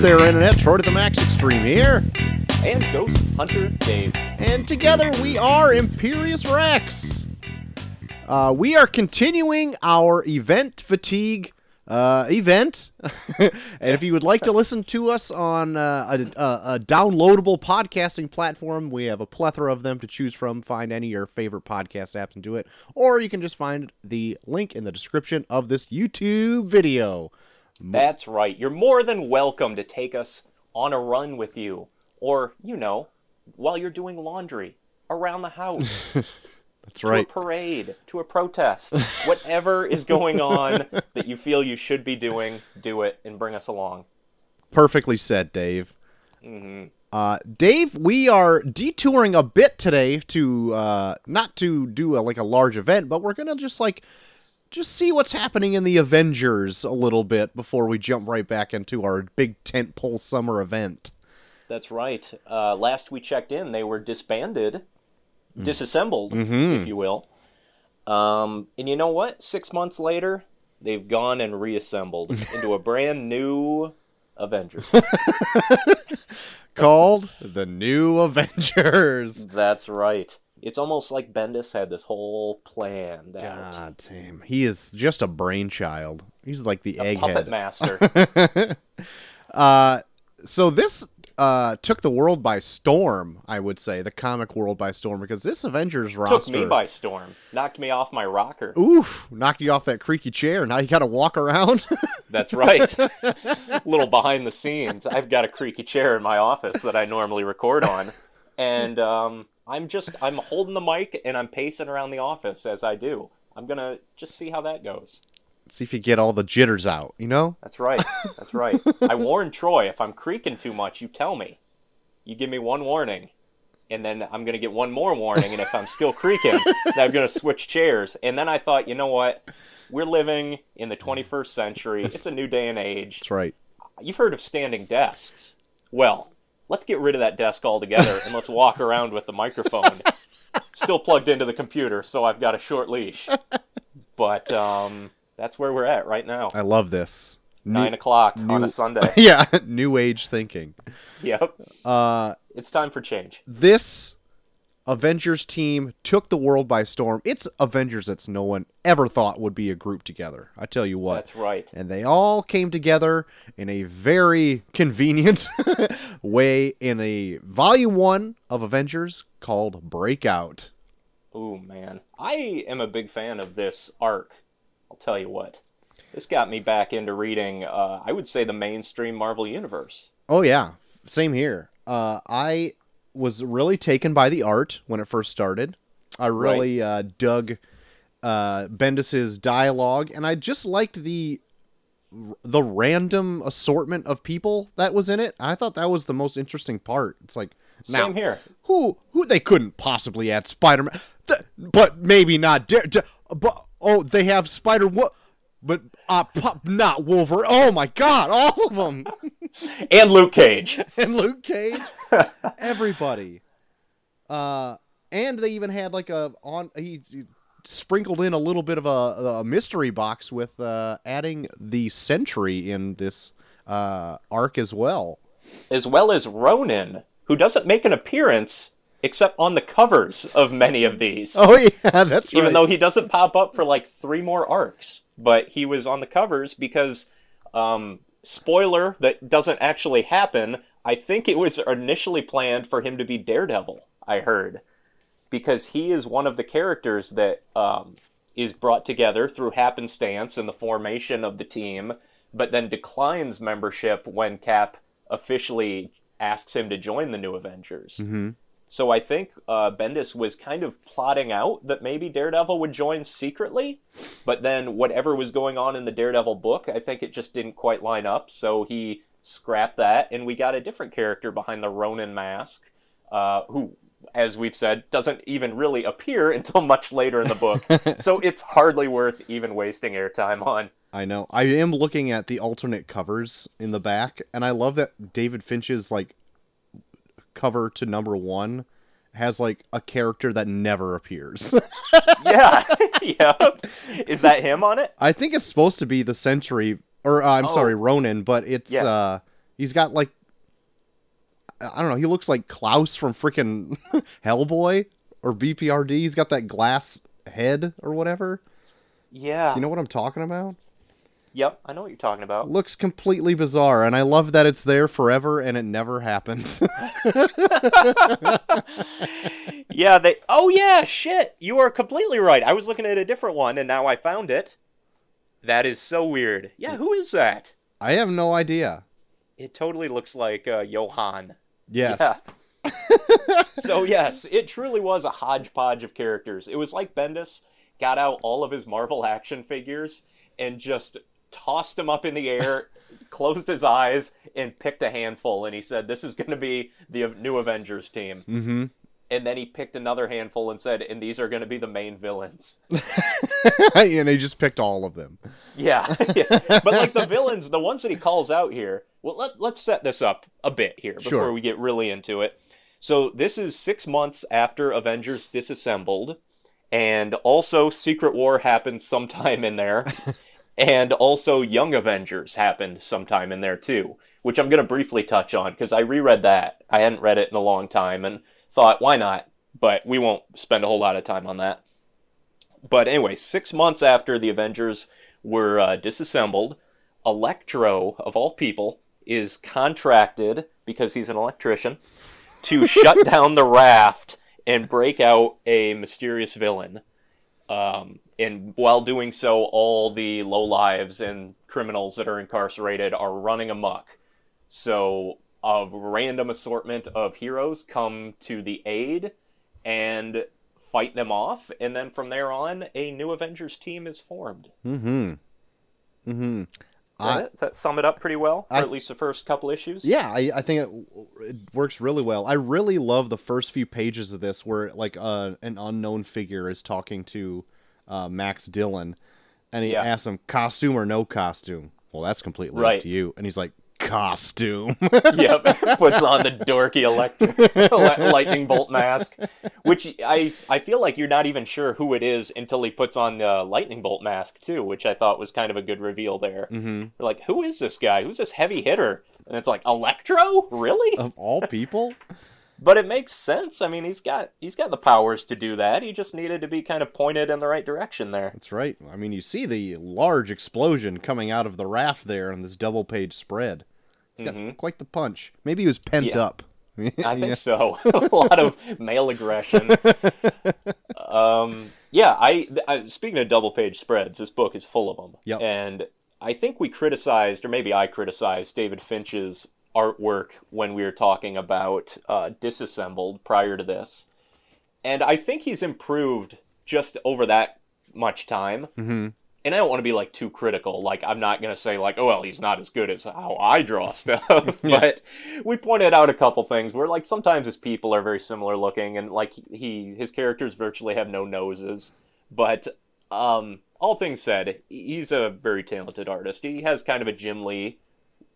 There, Internet? Troy to the Max Extreme here. And Ghost Hunter Dave. And together we are Imperious Rex. Uh, we are continuing our event fatigue uh, event. and if you would like to listen to us on uh, a, a, a downloadable podcasting platform, we have a plethora of them to choose from. Find any of your favorite podcast apps and do it. Or you can just find the link in the description of this YouTube video. That's right. You're more than welcome to take us on a run with you. Or, you know, while you're doing laundry, around the house, That's to right. To a parade, to a protest. Whatever is going on that you feel you should be doing, do it and bring us along. Perfectly said, Dave. Uh, Dave, we are detouring a bit today to uh, not to do a, like a large event, but we're gonna just like just see what's happening in the Avengers a little bit before we jump right back into our big tentpole summer event. That's right. Uh, last we checked in, they were disbanded, Mm. disassembled, Mm-hmm. if you will. Um, and you know what? Six months later, they've gone and reassembled into a brand new Avengers. Called the New Avengers. That's right. It's almost like Bendis had this whole planned out. God damn, he is just a brainchild. He's like the A puppet egghead. master. Uh, so this uh took the world by storm. I would say the comic world by storm because this Avengers Took me by storm. Knocked me off my rocker. oof knocked you off that creaky chair. Now you got to walk around. That's right. Little behind the scenes. I've got a creaky chair in my office that I normally record on, and um, I'm just I'm holding the mic and I'm pacing around the office as I do. I'm gonna just see how that goes. See if you get all the jitters out. You know. That's right. That's right. I warned Troy if I'm creaking too much, you tell me. You give me one warning, and then I'm gonna get one more warning, and if I'm still creaking, then I'm gonna switch chairs. And then I thought, you know what? We're living in the 21st century. It's a new day and age. That's right. You've heard of standing desks. Well, let's get rid of that desk altogether and let's walk around with the microphone. Still plugged into the computer, so I've got a short leash. But um, that's where we're at right now. I love this. New- Nine o'clock on a Sunday. yeah, new age thinking. yep. Uh, It's time for change. this Avengers team took the world by storm. It's Avengers that's no one ever thought would be a group together. I tell you what. That's right. and they all came together in a very convenient way in a volume one of Avengers called Breakout. Ooh, man. I am a big fan of this arc. I'll tell you what. This got me back into reading, uh, I would say, the mainstream Marvel Universe. Oh yeah, same here. Uh, I was really taken by the art when it first started. I really uh, dug uh, Bendis's dialogue, and I just liked the the random assortment of people that was in it. I thought that was the most interesting part. It's like now, Same here. who who they couldn't possibly add Spider Man, but maybe not. Dare, Da- but oh, they have Spider what. But uh, not Wolverine. Oh my God, all of them, And Luke Cage. and Luke Cage, everybody. Uh, and they even had like a on he, he sprinkled in a little bit of a, a mystery box with uh, adding the Sentry in this uh, arc as well. as well as Ronin, who doesn't make an appearance except on the covers of many of these. Oh yeah, that's even right. though he doesn't pop up for like three more arcs, but he was on the covers because, um, spoiler that doesn't actually happen. I think it was initially planned for him to be Daredevil. I heard because he is one of the characters that um, is brought together through happenstance and the formation of the team, but then declines membership when Cap officially asks him to join the New Avengers. Mhm. So I think uh, Bendis was kind of plotting out that maybe Daredevil would join secretly, but then whatever was going on in the Daredevil book, I think it just didn't quite line up. So he scrapped that, and we got a different character behind the Ronin mask, uh, who, as we've said, doesn't even really appear until much later in the book. so it's hardly worth even wasting airtime on. I know. I am looking at the alternate covers in the back, and I love that David Finch's like cover to number one has like a character that never appears. Yeah, yeah. Is that him on it? I think it's supposed to be the Sentry, or uh, I'm Oh. sorry, Ronin, but it's Yeah. uh, He's got like I don't know. He looks like Kraus from freaking Hellboy or BPRD. He's got that glass head or whatever. Yeah. You know what I'm talking about? Yep, I know what you're talking about. Looks completely bizarre, and I love that it's there forever and it never happened. yeah, they. Oh yeah, shit. You are completely right. I was looking at a different one, and now I found it. That is so weird. Yeah, who is that? I have no idea. It totally looks like uh, Johann. Yes. Yeah. so yes, it truly was a hodgepodge of characters. It was like Bendis got out all of his Marvel action figures and just tossed him up in the air, closed his eyes, and picked a handful. And he said, "This is going to be the new Avengers team." Mm-hmm. And then he picked another handful and said, "And these are going to be the main villains." and he just picked all of them. Yeah. yeah. but like the villains, the ones that he calls out here. Well, let, let's set this up a bit here before Sure. we get really into it. So this is six months after Avengers disassembled, and also Secret War happened sometime in there, and also Young Avengers happened sometime in there too, which I'm going to briefly touch on because I reread that. I hadn't read it in a long time and thought, why not? But we won't spend a whole lot of time on that. But anyway, six months after the Avengers were uh, disassembled, Electro, of all people, is contracted because he's an electrician to shut down the raft and break out a mysterious villain. Um, and while doing so, all the low lives and criminals that are incarcerated are running amok. So a random assortment of heroes come to the aid and fight them off, and then from there on, a new Avengers team is formed. Mm-hmm. Mm-hmm. Does I- that, does that sum it up pretty well or I- at least the first couple issues? Yeah, I, I think it, it works really well. I really love the first few pages of this where like uh, an unknown figure is talking to uh, Max Dillon, and he Yeah. asks him costume or no costume. Well, that's completely Right. up to you. And he's like costume. yep, puts on the dorky electric lightning bolt mask, which I I feel like you're not even sure who it is until he puts on the lightning bolt mask too, which I thought was kind of a good reveal there. mm-hmm. You're like, who is this guy? Who's this heavy hitter? And it's like Electro, really? Of all people, But it makes sense. I mean, he's got he's got the powers to do that. He just needed to be kind of pointed in the right direction there. that's right. I mean, you see the large explosion coming out of the raft there on this double page spread. It's got Mhm. quite the punch. Maybe he was pent Yeah. up. I think so. a lot of male aggression. um, yeah, I, I speaking of double page spreads, this book is full of them. Yep. And I think we criticized, or maybe I criticized, David Finch's artwork when we were talking about uh, Disassembled prior to this, and I think he's improved just over that much time. hmm And I don't want to be like too critical. Like I'm not gonna say like, oh well, he's not as good as how I draw stuff. Yeah. but we pointed out a couple things where like sometimes his people are very similar looking, and like he his characters virtually have no noses. But um, all things said, he's a very talented artist. He has kind of a Jim Lee,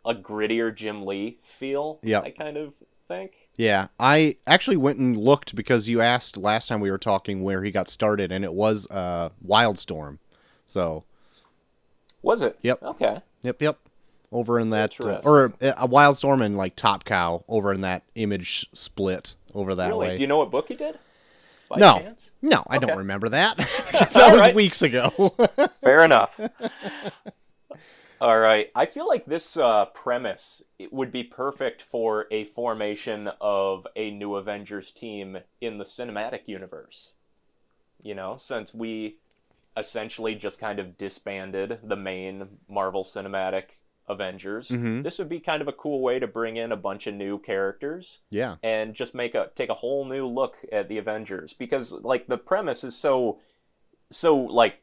a grittier Jim Lee feel. Yeah, I kind of think. Yeah, I actually went and looked because you asked last time we were talking where he got started, and it was uh, Wildstorm. So, Was it? Yep. Okay. yep, yep, over in that, uh, or uh, a Wildstorm and like Top Cow over in that image split over that really? way. Do you know what book he did? By No. chance? no, I don't remember that. that was Alright. weeks ago. Fair enough. All right. I feel like this uh, premise it would be perfect for a formation of a new Avengers team in the cinematic universe. You know, since we essentially just kind of disbanded the main Marvel Cinematic Avengers, Mhm. this would be kind of a cool way to bring in a bunch of new characters yeah, and just make a take a whole new look at the Avengers because like the premise is so so like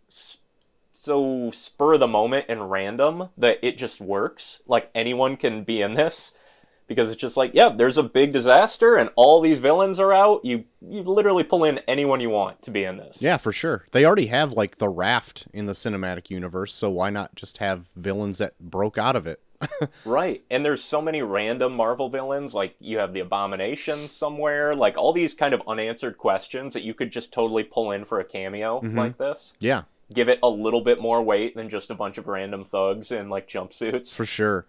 so spur of the moment and random that it just works. Like anyone can be in this because it's just like, yeah, there's a big disaster and all these villains are out. You you literally pull in anyone you want to be in this. yeah, for sure. They already have like the Raft in the cinematic universe, so why not just have villains that broke out of it? Right. And there's so many random Marvel villains. Like, you have the Abomination somewhere. Like, all these kind of unanswered questions that you could just totally pull in for a cameo Mhm. like this. Yeah, Give it a little bit more weight than just a bunch of random thugs in, like, jumpsuits. for sure.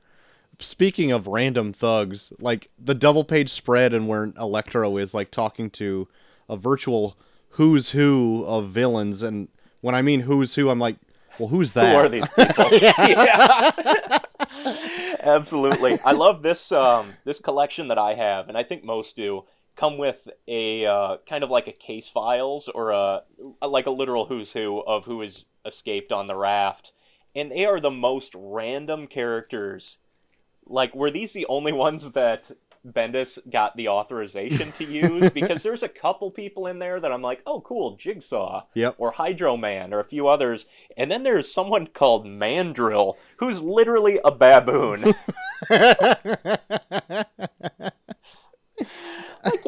speaking of random thugs, like the double page spread and where Electro is like talking to a virtual who's who of villains, and when I mean who's who, I'm like, well, who's that? Who are these people? yeah. Absolutely. I love this um, this collection that I have, and I think most do come with a uh, kind of like a case files or a like a literal who's who of who has escaped on the raft, and they are the most random characters. Like, were these the only ones that Bendis got the authorization to use? because there's a couple people in there that I'm like, oh, cool, Jigsaw, Yep. or Hydro Man, or a few others, and then there's someone called Mandrill, who's literally a baboon.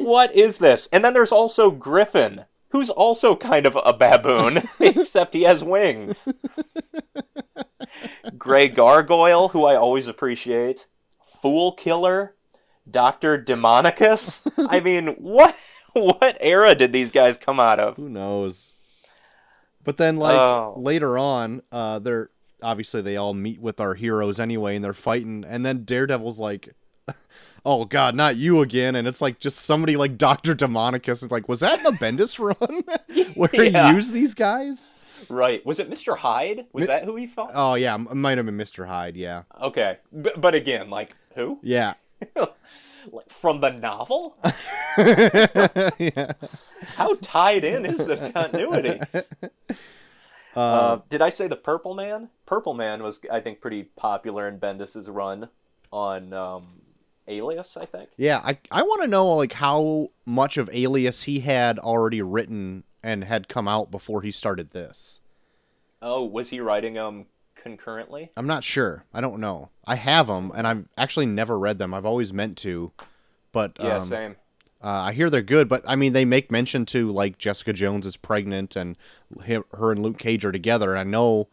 what is this? And then there's also Griffin, who's also kind of a baboon, except he has wings. Gray Gargoyle, who I always appreciate. Fool Killer. Dr. Demonicus. I mean, what what era did these guys come out of? Who knows? But then, like Oh. later on, uh, they're obviously they all meet with our heroes anyway, and they're fighting. And then Daredevil's like, "Oh God, not you again!" And it's like just somebody like Doctor Demonicus is like, "Was that in the Bendis run where Yeah. he used these guys?" Right. Was it Mr. Hyde? Was Mi- that who he fought? Oh yeah, it might have been Mister Hyde. Yeah, Okay. B- but again, like, who? yeah, Like, from the novel? yeah. How tied in is this continuity? Uh, Uh, did I say the Purple Man? Purple Man was, I think, pretty popular in Bendis's run on um, Alias, I think. Yeah, I I want to know like how much of Alias he had already written and had come out before he started this. Oh, was he writing them concurrently? I'm not sure. I don't know. I have them and I've actually never read them. I've always meant to, but Yeah, um, same. uh, I hear they're good. But I mean, they make mention to like Jessica Jones is pregnant and her and Luke Cage are together. And I know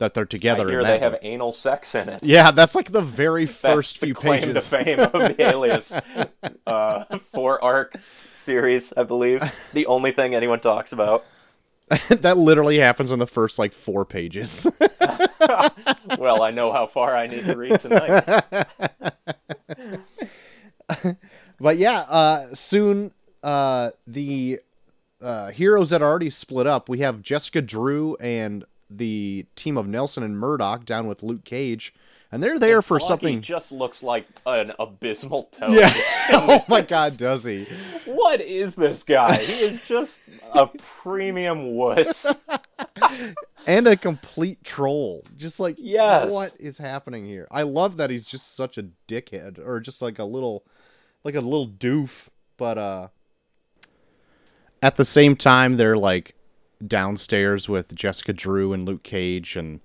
that they're together. I in hear they have anal sex in it. Yeah, that's like the very That's first the few claim pages. to fame of the Alias uh, four arc series, I believe. The only thing anyone talks about. that literally happens in the first like four pages. Well, I know how far I need to read tonight. But yeah, uh, soon uh, the uh, heroes that are already split up, we have Jessica Drew and the team of Nelson and Murdoch down with Luke Cage, and they're there for Foggy something. just looks like an abysmal toad. Yeah. oh my God, does he? What is this guy? He is just a premium wuss. And a complete troll. Just like, Yes. what is happening here? I love that he's just such a dickhead, or just like a little, like a little doof. But uh, at the same time, they're like downstairs with Jessica Drew and Luke Cage, and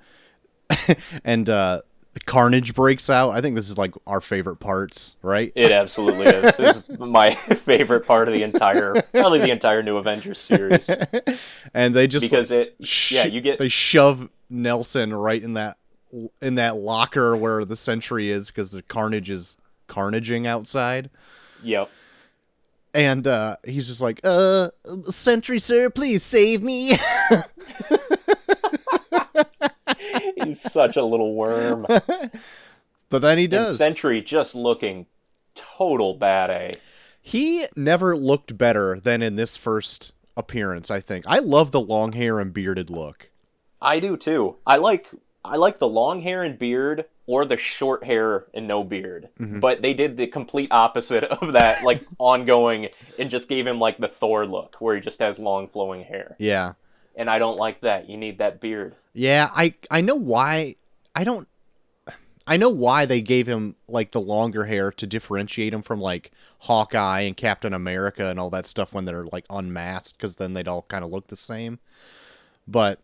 and uh, carnage breaks out. I think this is like our favorite parts, right? It absolutely is. This is my favorite part of the entire, probably the entire New Avengers series, and they just because it, sh- yeah, you get they shove Nelson right in that in that locker where the sentry is because the carnage is carnaging outside yep. And uh he's just like uh sentry sir please save me He's such a little worm. but then he And does Sentry just looking total bad A. he never looked better than in this first appearance i think i love the long hair and bearded look I do too. I like I like the long hair and beard or the short hair and no beard. Mm-hmm. But they did the complete opposite of that, like ongoing, and just gave him like the Thor look, where he just has long flowing hair. yeah And I don't like that. You need that beard. Yeah, I I know why. I don't. I know why they gave him like the longer hair to differentiate him from like Hawkeye and Captain America and all that stuff when they're like unmasked, because then they'd all kind of look the same. But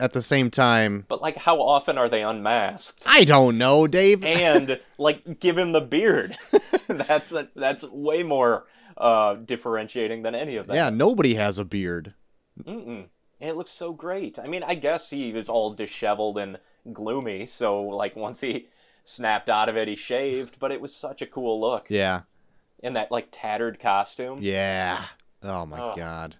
at the same time, But like, how often are they unmasked? I don't know, Dave. And like, give him the beard. that's a, that's way more uh, differentiating than any of that. yeah, nobody has a beard. Mm-mm. And it looks so great. I mean, I guess he was all disheveled and gloomy, so like once he snapped out of it, he shaved. But it was such a cool look Yeah, in that like tattered costume. yeah. Oh my Ugh. god.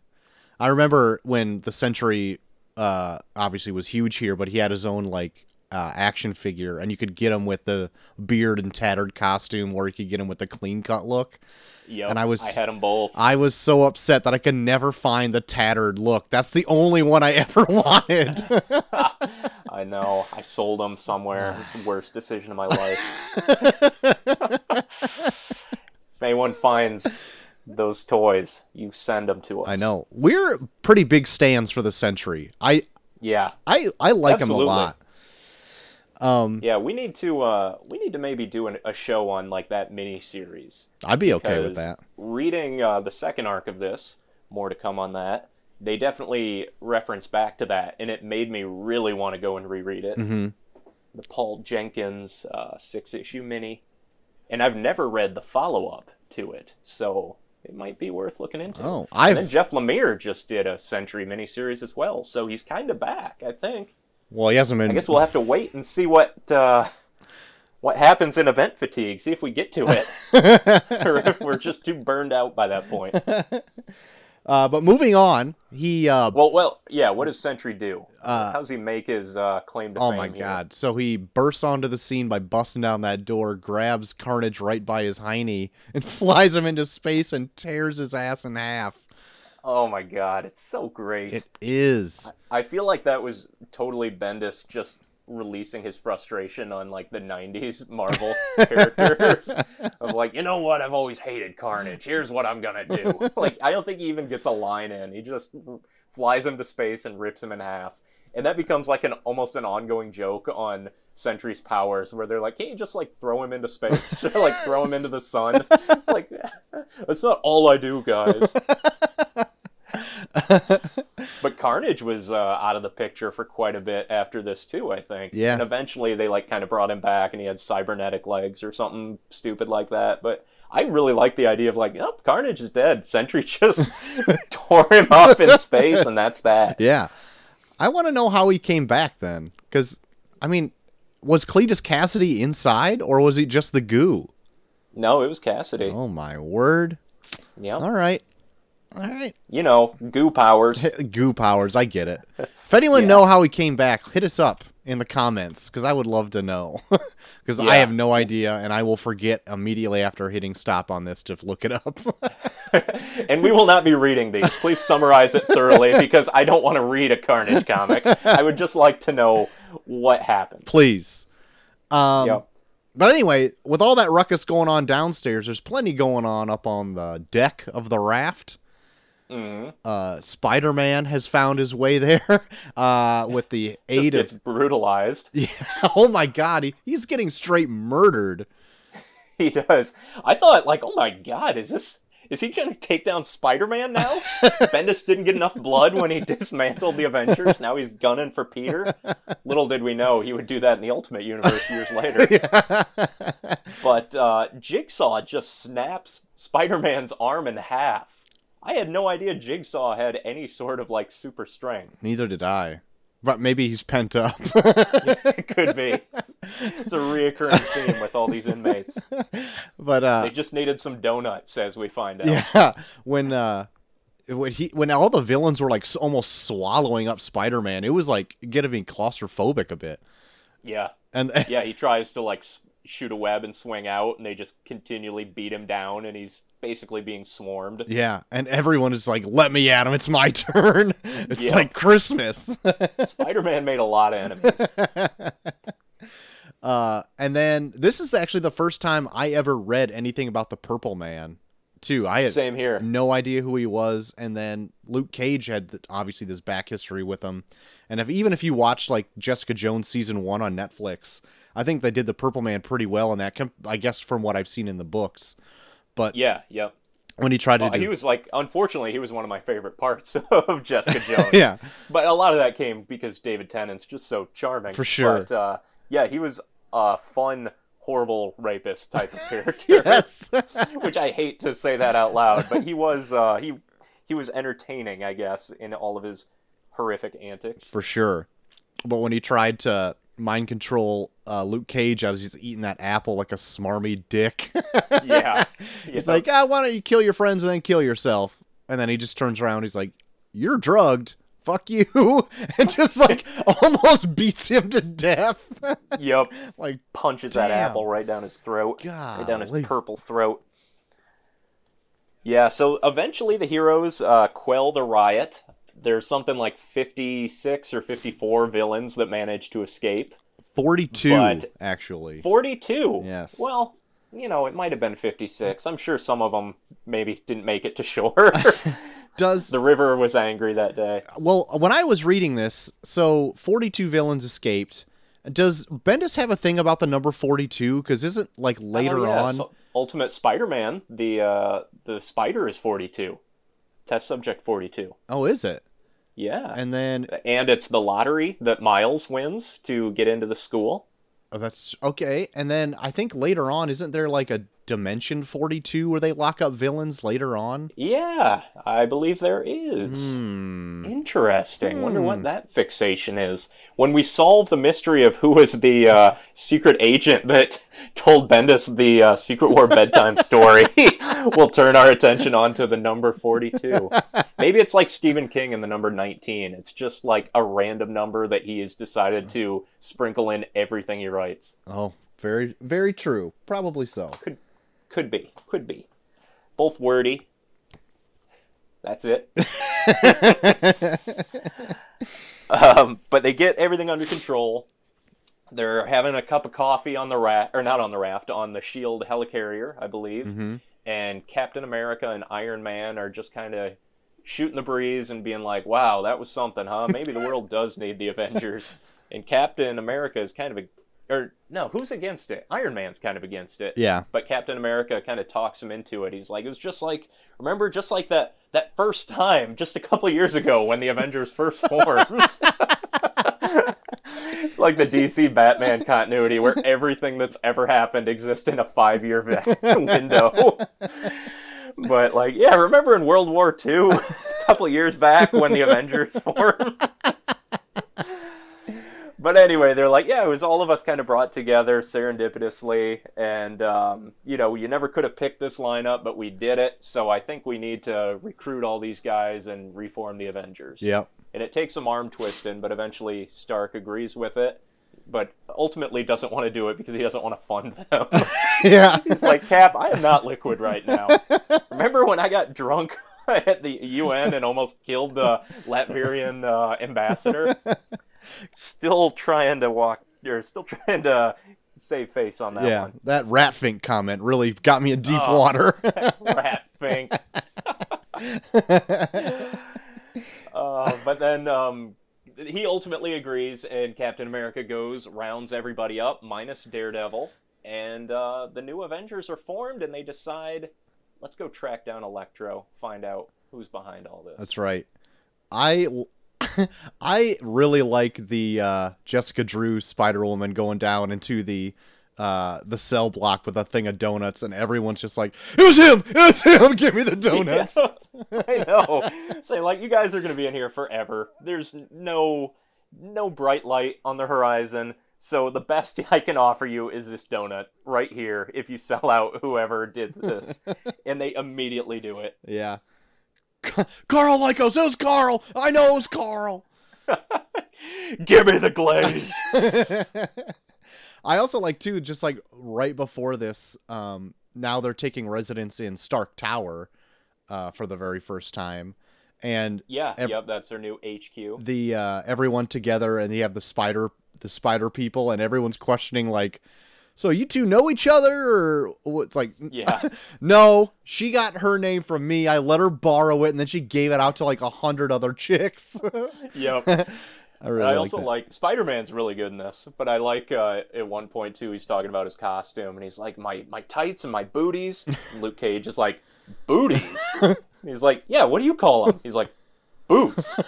I remember when the Sentry uh obviously was huge here, but he had his own like uh, action figure, and you could get him with the beard and tattered costume, or you could get him with the clean cut look. Yep, And I was- I had them both. I was so upset that I could never find the tattered look. That's the only one I ever wanted. I know. I sold them somewhere. It's the worst decision of my life. if anyone finds those toys, you send them to us. I know we're pretty big stands for the Sentry. I Yeah, I I like them a lot. Um, yeah. We need to. Uh, we need to maybe do an, a show on like that mini series. I'd be okay with that. Reading uh, the second arc of this, more to come on that. They definitely reference back to that, and it made me really want to go and reread it. hmm The Paul Jenkins uh, six issue mini, and I've never read the follow up to it, so it might be worth looking into. Oh, and then Jeff Lemire just did a Sentry miniseries as well, so he's kind of back. I think. well, he hasn't been. I guess we'll have to wait and see what uh, what happens in event fatigue. See if we get to it, or if we're just too burned out by that point. uh, but moving on, he. Uh, Well, well, yeah. What does Sentry do? Uh, How does he make his uh, claim to oh fame? my here? god! So he bursts onto the scene by busting down that door, grabs Carnage right by his hiney, and flies him into space and tears his ass in half. Oh my god! It's so great. It is. I feel like that was totally Bendis just releasing his frustration on like the 90s Marvel characters of like, you know what, I've always hated Carnage. Here's what I'm gonna do. like, I don't think he even gets a line in. He just flies him to space and rips him in half. And that becomes like an almost an ongoing joke on Sentry's powers, where they're like, "Can't you just like throw him into space or like throw him into the sun?" It's like that's not all I do, guys. But Carnage was uh, out of the picture for quite a bit after this too, I think. Yeah. And eventually they like kind of brought him back, and he had cybernetic legs or something stupid like that. But I really like the idea of like, nope, Carnage is dead. Sentry just tore him up in space, and that's that. Yeah. I want to know how he came back then, because I mean, was Cletus Cassidy inside, or was he just the goo? No, it was Cassidy. Oh my word! Yeah. All right, all right. You know, goo powers. Goo powers. I get it. If anyone Yeah. know how he came back, hit us up in the comments because I would love to know. Because I have no idea, and I will forget immediately after hitting stop on this to look it up. and we will not be reading these. Please summarize it thoroughly because I don't want to read a Carnage comic. I would just like to know what happened. Please. Um, Yep. But anyway, with all that ruckus going on downstairs, there's plenty going on up on the deck of the raft. Mhm. Uh, Spider Man has found his way there uh, with the Just aid gets of. brutalized. Yeah, oh my god, he, he's getting straight murdered. He does. I thought, like, oh my god, is this is he gonna take down Spider-Man now? Bendis didn't get enough blood when he dismantled the Avengers. Now he's gunning for Peter. Little did we know he would do that in the Ultimate Universe years later. But uh, Jigsaw just snaps Spider-Man's arm in half. I had no idea Jigsaw had any sort of like super strength. Neither did I. But maybe he's pent up. It could be. It's a reoccurring theme with all these inmates. but uh, They just needed some donuts, as we find out. Yeah, when uh when he when all the villains were like almost swallowing up Spider-Man, it was like getting claustrophobic a bit. Yeah. And Yeah, he tries to like shoot a web and swing out, and they just continually beat him down, and he's basically being swarmed. yeah, and everyone is like, "Let me at him. It's my turn." It's Yeah. like Christmas. Spider-Man made a lot of enemies. uh and then this is actually the first time I ever read anything about the Purple Man. Too. I had Same here. no idea who he was and then luke cage had th- obviously this back history with him and if even if you watch like jessica jones season one on netflix i think they did the purple man pretty well in that i guess from what i've seen in the books but Yeah, yep. when he tried to Uh, do he was like, unfortunately, he was one of my favorite parts of Jessica Jones. yeah But a lot of that came because David Tennant's just so charming. For sure. But uh, yeah, he was a fun, horrible rapist type of character. yes which I hate to say that out loud, but he was uh, he he was entertaining, I guess, in all of his horrific antics. for sure but when he tried to mind control uh, luke cage as he's eating that apple like a smarmy dick Yeah, He's Yeah. like, ah, why don't you kill your friends and then kill yourself? And then he just turns around. He's like, you're drugged. fuck you, and just like almost beats him to death. Yep. like, Punches that apple right down his throat. Right down his purple throat. Yeah, so eventually the heroes uh, quell the riot. There's something like 56 or 54 villains that manage to escape. 42, But- actually. 42. Yes. Well, you know, it might have been 56. I'm sure some of them maybe didn't make it to shore. Does the river was angry that day. well when I was reading this, so 42 villains escaped. Does Bendis have a thing about the number 42? Because isn't like later Oh, yeah, on? so Ultimate Spider-Man, the uh, the spider is 42. Test subject 42. oh, is it? Yeah. And then and it's the lottery that Miles wins to get into the school. oh, that's okay. And then I think later on, isn't there like a Dimension 42 where they lock up villains later on? Yeah, I believe there is. Hmm. Interesting. Wonder what that fixation is. When we solve the mystery of who was the uh, secret agent that told Bendis the uh, Secret War bedtime story, we'll turn our attention onto the number 42. Maybe it's like Stephen King and the number 19. It's just like a random number that he has decided to sprinkle in everything he writes. Oh, very, very true. Probably so. Could be. Could be. Both wordy. That's it. um, but they get everything under control. They're having a cup of coffee on the raft, or not on the raft, on the Shield helicarrier, I believe. hmm And Captain America and Iron Man are just kind of shooting the breeze and being like, "Wow, that was something, huh? Maybe the world does need the Avengers." And Captain America is kind of a, or no, who's against it? Iron Man's kind of against it Yeah. but Captain America kind of talks him into it. He's like, it was just like, remember, just like that that first time, just a couple years ago when the Avengers first formed. it's like the DC Batman continuity where everything that's ever happened exists in a five year window. but like, yeah, remember in World War II, a couple years back when the Avengers formed. But anyway, they're like, yeah, it was all of us kind of brought together serendipitously, and um, you know, you never could have picked this lineup, but we did it. So I think we need to recruit all these guys and reform the Avengers. Yep. And it takes some arm twisting, but eventually Stark agrees with it, but ultimately doesn't want to do it because he doesn't want to fund them. Yeah. He's like, Cap, I am not liquid right now. Remember when I got drunk at the UN and almost killed the Latvian uh, ambassador? Still trying to walk, You're still trying to save face on that yeah. one. That Ratfink comment really got me in deep Oh. water. Rat fink. uh, but then um, he ultimately agrees, and Captain America goes, rounds everybody up, minus Daredevil, and uh, the new Avengers are formed, and they decide, let's go track down Electro, find out who's behind all this. That's right. I I really like the uh, Jessica Drew Spider Woman going down into the uh, the cell block with a thing of donuts, and everyone's just like, "It was him! It was him! Give me the donuts!" Yeah, I know. Say like you guys are gonna be in here forever. There's no no bright light on the horizon. So the best I can offer you is this donut right here. If you sell out whoever did this, and they immediately do it. Yeah. Karl Lykos, it was Karl. I know it was Carl. Give me the glaze. I also like too, just like right before this, um, now they're taking residence in Stark Tower, uh, for the very first time, and Yeah, Ev- yep, that's their new HQ. the uh, everyone together, and you have the spider, the spider people, and everyone's questioning like, so you two know each other, or it's like, Yeah. no, she got her name from me. I let her borrow it, and then she gave it out to like a hundred other chicks. Yep. I really I like also that. like Spider Man's really good in this, but I like uh, at one point too. He's talking about his costume, and he's like, "My my tights and my booties." And Luke Cage is like, "Booties." he's like, "Yeah, what do you call them?" He's like, "Boots."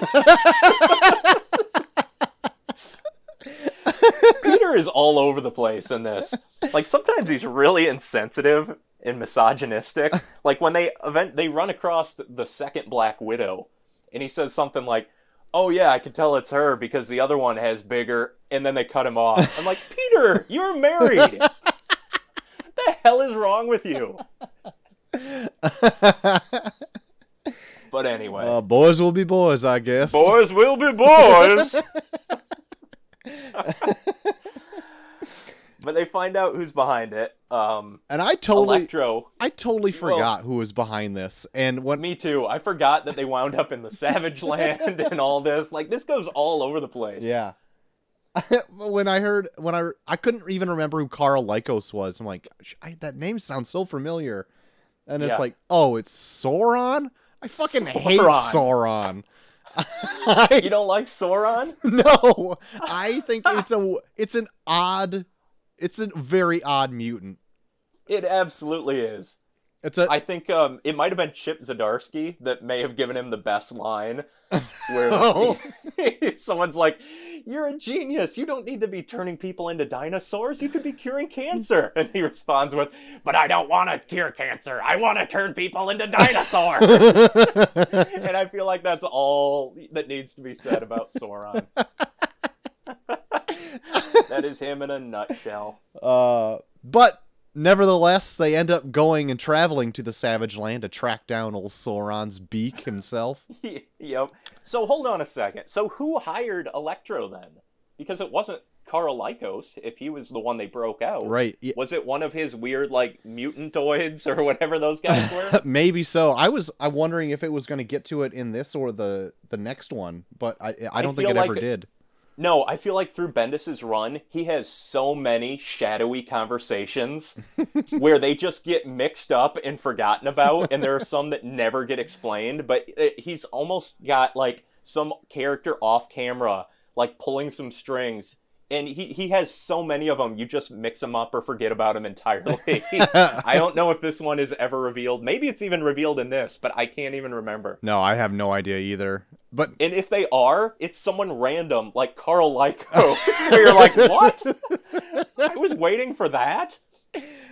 Peter is all over the place in this. Like sometimes he's really insensitive and misogynistic. Like when they event they run across the second Black Widow, and he says something like, "Oh yeah, I can tell it's her because the other one has bigger." And then they cut him off. I'm like, Peter, you're married. the hell is wrong with you? But anyway, Uh, boys will be boys, I guess. boys will be boys. But they find out who's behind it. Um, and I totally, Electro. I totally Well- forgot who was behind this. And when Me too. I forgot that they wound up in the Savage Land and all this. Like this goes all over the place. Yeah. when I heard when I I couldn't even remember who Karl Lykos was. I'm like, I, that name sounds so familiar, and it's Yeah. like, oh, it's Sauron. I fucking hate Sauron. Sauron. I, You don't like Sauron? no, I think it's a it's an odd, it's a very odd mutant. It absolutely is. It's a I think um, it might have been Chip Zdarsky that may have given him the best line, where Oh. someone's like, "You're a genius. You don't need to be turning people into dinosaurs. You could be curing cancer." And he responds with, "But I don't want to cure cancer. I want to turn people into dinosaurs." and I feel like that's all that needs to be said about Sauron. That is him in a nutshell. Uh, but nevertheless, they end up going and traveling to the Savage Land to track down old Sauron's beak himself. yep. So hold on a second. So who hired Electro then? Because it wasn't Karl Lykos if he was the one they broke out. Right. Yeah, Was it one of his weird like mutantoids or whatever those guys were? Maybe so. I was I'm wondering if it was going to get to it in this or the the next one, but I I don't think feel it ever like- did. No, I feel like through Bendis's run, he has so many shadowy conversations where they just get mixed up and forgotten about, and there are some that never get explained. But it, he's almost got like some character off camera, like pulling some strings. And he, he has so many of them, you just mix them up or forget about them entirely. I don't know if this one is ever revealed. Maybe it's even revealed in this, but I can't even remember. No, I have no idea either. But And if they are, it's someone random, like Karl Lyko. so you're like, what? I was waiting for that.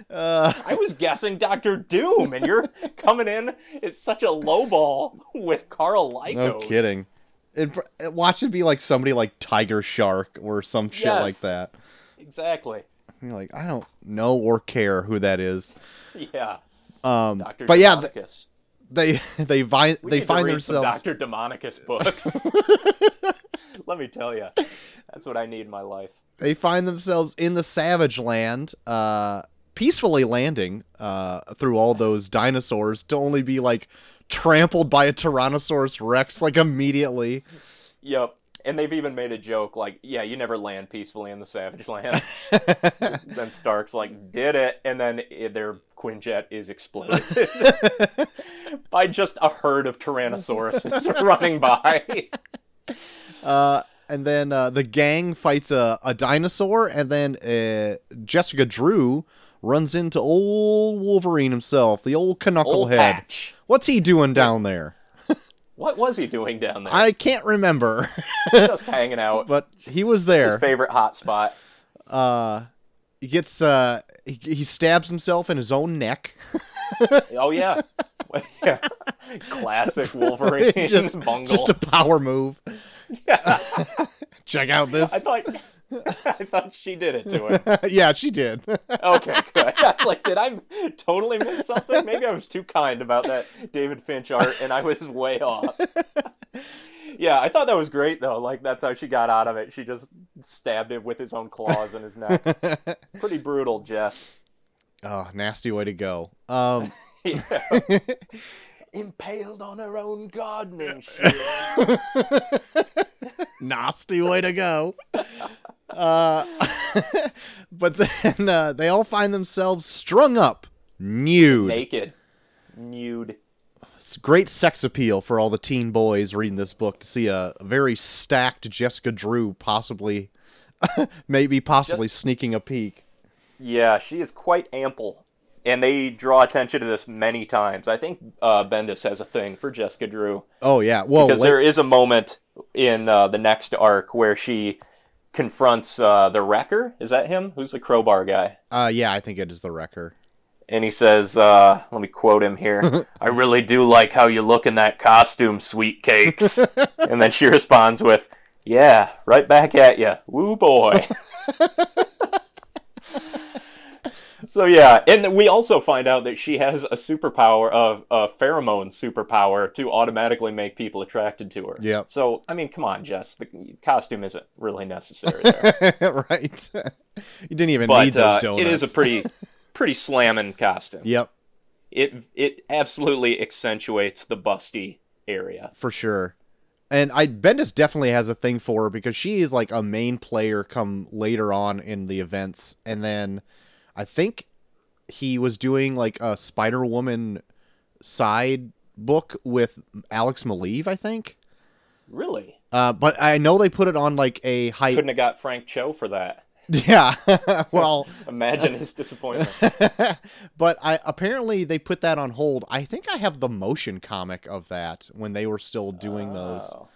uh I was guessing Doctor Doom, and you're coming in. It's such a low ball with Karl Lyko. no kidding. It, watch it be like somebody like Tiger Shark or some shit like that. Exactly. You're like, I don't know or care who that is. Yeah. Um Doctor but yeah, they they find We they find themselves Doctor Demonicus books. Let me tell you, that's what I need in my life. they find themselves in the savage land uh peacefully landing uh through all those dinosaurs to only be like trampled by a tyrannosaurus rex like immediately Yep. And they've even made a joke like, yeah, you never land peacefully in the Savage Land. then Stark's like, did it. And then their Quinjet is exploded by just a herd of Tyrannosauruses running by. uh and then uh, the gang fights a, a dinosaur, and then uh, Jessica Drew runs into old Wolverine himself, the old Old knucklehead. Patch. What's he doing down there? What was he doing down there? I can't remember, Just hanging out. but he was there. His favorite hot spot. Uh, he gets uh, he, he stabs himself in his own neck. Oh, yeah. yeah. Classic Wolverine just, just a power move. Yeah. Check out this. I thought. I thought she did it to him. yeah, she did. Okay, good. I was like, did I totally miss something? Maybe I was too kind about that David Finch art, and I was way off. yeah, I thought that was great though. Like that's how she got out of it. She just stabbed him with his own claws in his neck. Pretty brutal, Jess. oh, nasty way to go. Um. Impaled on her own gardening shears. nasty way to go. Uh, but then uh, they all find themselves strung up, nude. Naked, nude. It's great sex appeal for all the teen boys reading this book to see a very stacked Jessica Drew possibly, maybe possibly sneaking a peek. Yeah, she is quite ample. And they draw attention to this many times. I think uh, Bendis has a thing for Jessica Drew. Oh yeah, well, because la- there is a moment in uh, the next arc where she confronts uh, the wrecker? Is that him? Who's the crowbar guy? Uh, yeah, I think it is the wrecker. and he says uh, let me quote him here i really do like how you look in that costume sweet cakes. And then she responds with yeah right back at you woo boy So yeah, and we also find out that she has a superpower of a pheromone superpower to automatically make people attracted to her. Yeah. So I mean, come on, Jess, the costume isn't really necessary there. right. you didn't even but need those uh, donuts. it is a pretty, pretty slamming costume. Yep, It it absolutely accentuates the busty area. for sure. And I Bendis definitely has a thing for her because she is like a main player come later on in the events, and then I think he was doing like a Spider Woman side book with Alex Maleev, I think. Really, Uh, but I know they put it on like a high. couldn't have got Frank Cho for that. Yeah, well, Imagine his disappointment. but I apparently they put that on hold. I think I have the motion comic of that when they were still doing those. Oh,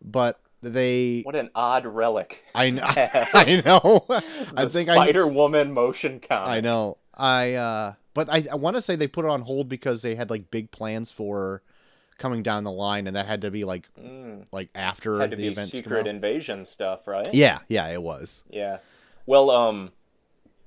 But they, what an odd relic. I know, I know. I think I, Spider Woman motion comic. I know. I, uh, but I, I want to say they put it on hold because they had like big plans for coming down the line, and that had to be like, Mm, like after the be events. secret invasion stuff, right? Yeah, yeah, it was. Yeah. Well, um,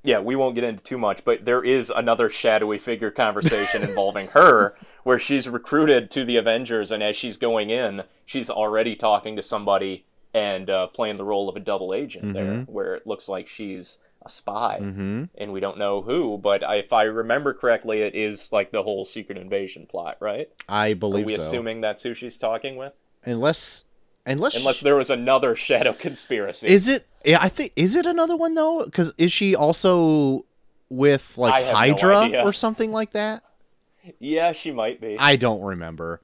yeah, we won't get into too much, but there is another shadowy figure conversation involving her, where she's recruited to the Avengers, and as she's going in, she's already talking to somebody and uh, playing the role of a double agent there, where it looks like she's a spy, Mm-hmm. and we don't know who. But if I remember correctly, it is like the whole secret invasion plot, right? I believe. Are we so. assuming that's who she's talking with? Unless, unless, Unless there was another shadow conspiracy. Is it? Yeah, I think is it another one though? Because is she also with like have no Hydra or something like that? yeah, she might be. I don't remember.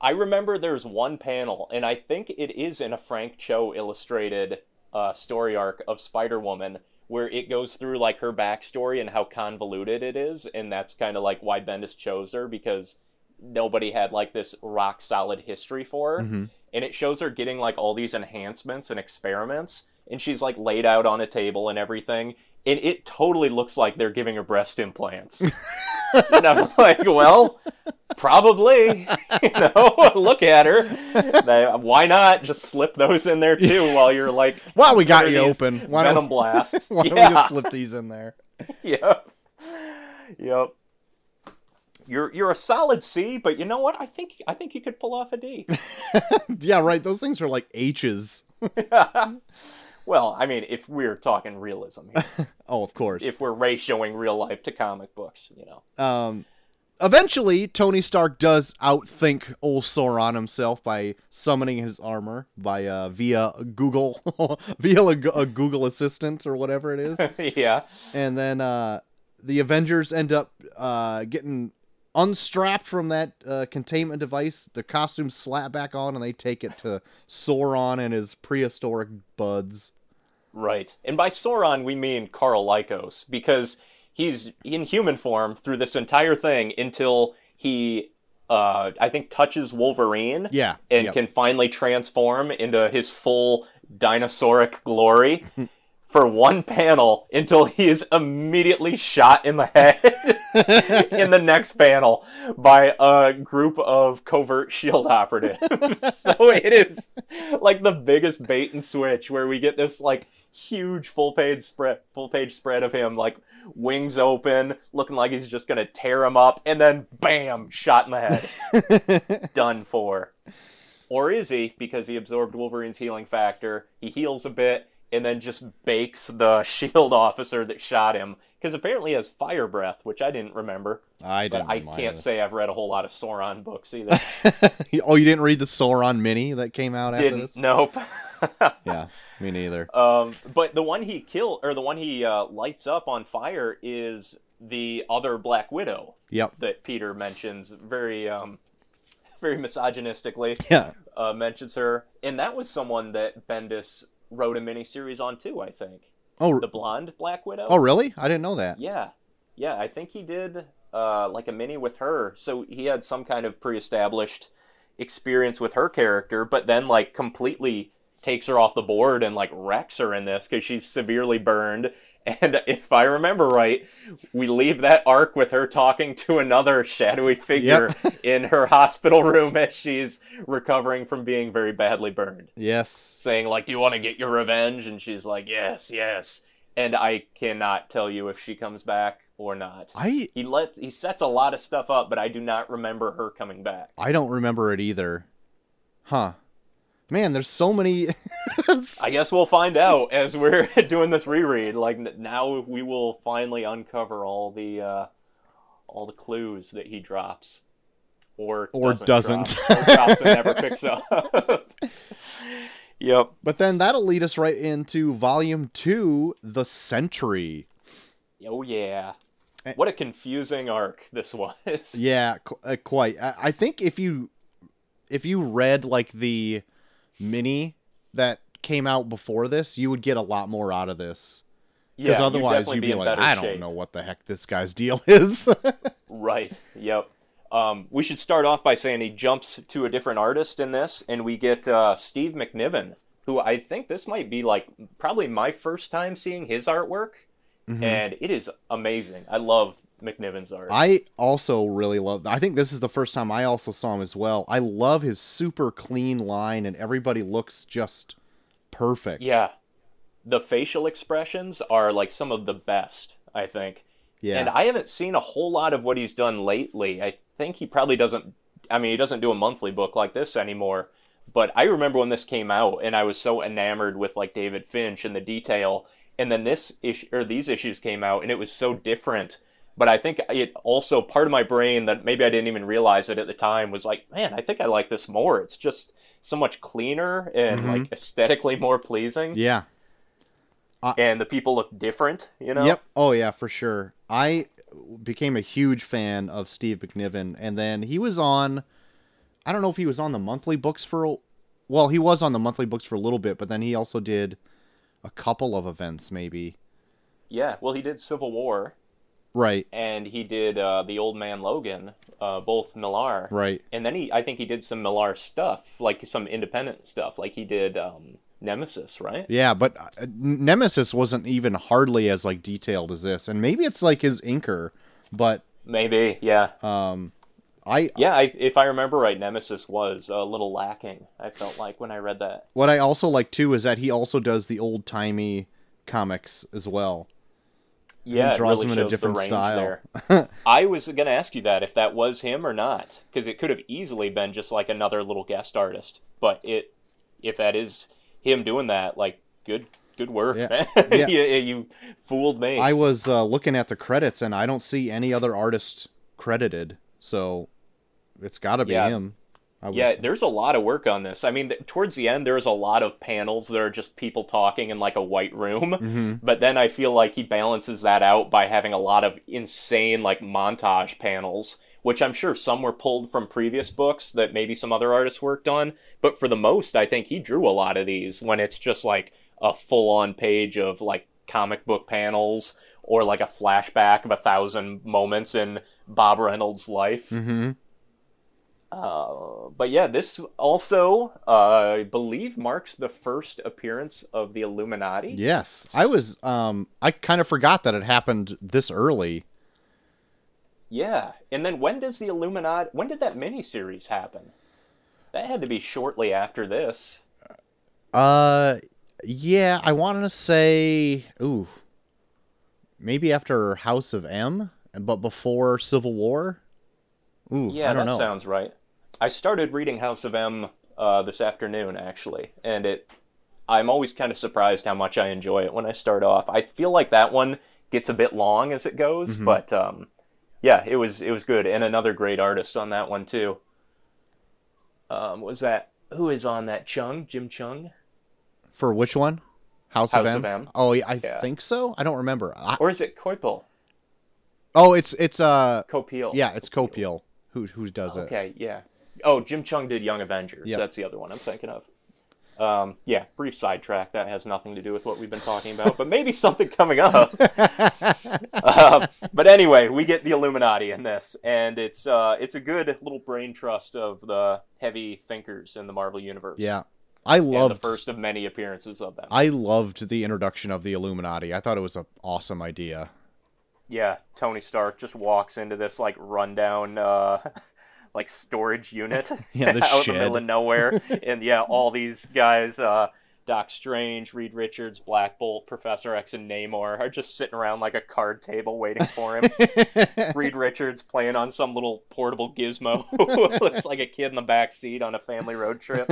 I remember there's one panel, and I think it is in a Frank Cho illustrated uh, story arc of Spider Woman, where it goes through like her backstory and how convoluted it is, and that's kind of like why Bendis chose her because nobody had like this rock solid history for her, Mhm. And it shows her getting like all these enhancements and experiments, and she's like laid out on a table and everything, and it totally looks like they're giving her breast implants. and I'm like, well, probably. you know, look at her. They- why not just slip those in there too while you're like, Well, we got you open. Why venom don't, blasts. why don't yeah. we just slip these in there? Yep. Yep. You're you're a solid C, but you know what? I think I think you could pull off a D. yeah, right. Those things are like H's. well, I mean, if we're talking realism, here, Oh, of course. if we're ratioing real life to comic books, you know. um, eventually, Tony Stark does outthink old Sauron himself by summoning his armor by uh, via Google, via a, a Google Assistant or whatever it is. yeah. and then uh, the Avengers end up uh, getting unstrapped from that uh, containment device. The costumes slap back on, and they take it to Sauron and his prehistoric buds. Right. And by Sauron, we mean Karl Lykos, because he's in human form through this entire thing until he, uh, I think, touches Wolverine Yeah, and yep. can finally transform into his full dinosauric glory for one panel until he is immediately shot in the head in the next panel by a group of covert shield operatives. so it is like the biggest bait and switch where we get this like huge full page spread full page spread of him like wings open looking like he's just gonna tear him up and then bam shot in the head done for. Or is he, because he absorbed Wolverine's healing factor, he heals a bit, and then just bakes the shield officer that shot him. Because apparently he has fire breath, which I didn't remember. I didn't. I can't it. say I've read a whole lot of Sauron books either. oh, you didn't read the Sauron mini that came out didn't. this? Nope. Yeah, me neither. um, but the one he killed, or the one he uh, lights up on fire, is the other Black Widow Yep. that Peter mentions very, um, very misogynistically. Yeah. uh, mentions her, and that was someone that Bendis wrote a miniseries on too. I think Oh, the blonde Black Widow. oh, really? I didn't know that. yeah, yeah. I think he did uh, like a mini with her, so he had some kind of pre-established experience with her character, but then like completely takes her off the board and like wrecks her in this because she's severely burned. And if I remember right, we leave that arc with her talking to another shadowy figure in her hospital room as she's recovering from being very badly burned. Yes. Saying, like, do you want to get your revenge? And she's like, yes, yes. And I cannot tell you if she comes back or not. I He let he sets a lot of stuff up, but I do not remember her coming back. I don't remember it either. Huh. Man, there's so many. I guess we'll find out as we're doing this reread. Like now, we will finally uncover all the uh, all the clues that he drops, or Or doesn't. drop, or drops and never picks up. yep. but then that'll lead us right into volume two, The Sentry. Oh yeah. Eh. What a confusing arc this was. Yeah, qu- uh, quite. I, I think if you if you read like the mini that came out before this, you would get a lot more out of this. Yeah, Because you'd otherwise, you'd be, in like, I don't know what the heck this guy's deal is. Right. Yep. Um, we should start off by saying he jumps to a different artist in this, and we get uh, Steve McNiven, who I think this might be like probably my first time seeing his artwork, and it is amazing. I love McNiven's art. I also really love. I think this is the first time I also saw him as well. I love his super clean line, and everybody looks just perfect. yeah. The facial expressions are like some of the best, I think. yeah. And I haven't seen a whole lot of what he's done lately. I think he probably doesn't. I mean, he doesn't do a monthly book like this anymore. But I remember when this came out, and I was so enamored with like David Finch and the detail. And then this issue or these issues came out, and it was so different. But I think it also part of my brain that maybe I didn't even realize it at the time was like, man, I think I like this more. It's just so much cleaner and Mhm. like aesthetically more pleasing, yeah. and the people look different. You know? Yep. Oh yeah, for sure. I became a huge fan of Steve McNiven, and then he was on. I don't know if he was on the monthly books for. Well, he was on the monthly books for a little bit, but then he also did a couple of events, maybe. Yeah. Well, he did Civil War. Right. and he did uh, the Old Man Logan, uh, both Millar, Right. and then he I think he did some Millar stuff, like some independent stuff, like he did um, Nemesis, right? Yeah, but uh, Nemesis wasn't even hardly as like detailed as this, and maybe it's like his inker, but Maybe, yeah, um, I yeah. I, if I remember right, Nemesis was a little lacking. I felt like when I read that. what I also like too is that he also does the old timey comics as well. Yeah, He draws really them in a different style. there. I was gonna ask you that if that was him or not, because it could have easily been just like another little guest artist. But it, if that is him doing that, like good, good work, Yeah. Yeah. you, you fooled me. I was uh, looking at the credits and I don't see any other artist credited, so it's got to be Yeah. him. Yeah, there's a lot of work on this. I mean, th- towards the end, there's a lot of panels that are just people talking in like a white room. hmm But then I feel like he balances that out by having a lot of insane like montage panels, which I'm sure some were pulled from previous books that maybe some other artists worked on. But for the most, I think he drew a lot of these when it's just like a full on page of like comic book panels or like a flashback of a thousand moments in Bob Reynolds' life. hmm Uh, but yeah, this also, uh, I believe, marks the first appearance of the Illuminati. Yes, I was. Um, I kind of forgot that it happened this early. Yeah, and then when does the Illuminati? When did that miniseries happen? That had to be shortly after this. Uh, yeah, I wanted to say, ooh, maybe after House of M, but before Civil War. Ooh, Yeah, I don't that know. sounds right. I started reading House of M uh, this afternoon, actually, and it. I'm always kind of surprised how much I enjoy it when I start off. I feel like that one gets a bit long as it goes, Mhm. but um, yeah, it was it was good, and another great artist on that one too. Um, was that who is on that Cheung Jim Cheung For which one? House, House of, M? of M. Oh, yeah, I Yeah. think so. I don't remember. I, or is it Coipel oh, it's it's uh Coipel? yeah, it's Coipel who who does it. Okay, yeah. Oh, Jim Cheung did Young Avengers. Yep. That's the other one I'm thinking of. Um, yeah, brief sidetrack. That has nothing to do with what we've been talking about, but maybe something coming up. uh, but anyway, we get the Illuminati in this, and it's uh, it's a good little brain trust of the heavy thinkers in the Marvel universe. Yeah, I loved the first of many appearances of them. I loved the introduction of the Illuminati. I thought it was an awesome idea. Yeah, Tony Stark just walks into this like rundown uh like storage unit Yeah, the out in the middle of nowhere. and yeah, all these guys uh Doc Strange, Reed Richards, Black Bolt, Professor X, and Namor are just sitting around like a card table waiting for him. Reed Richards playing on some little portable gizmo. Looks like a kid in the back seat on a family road trip.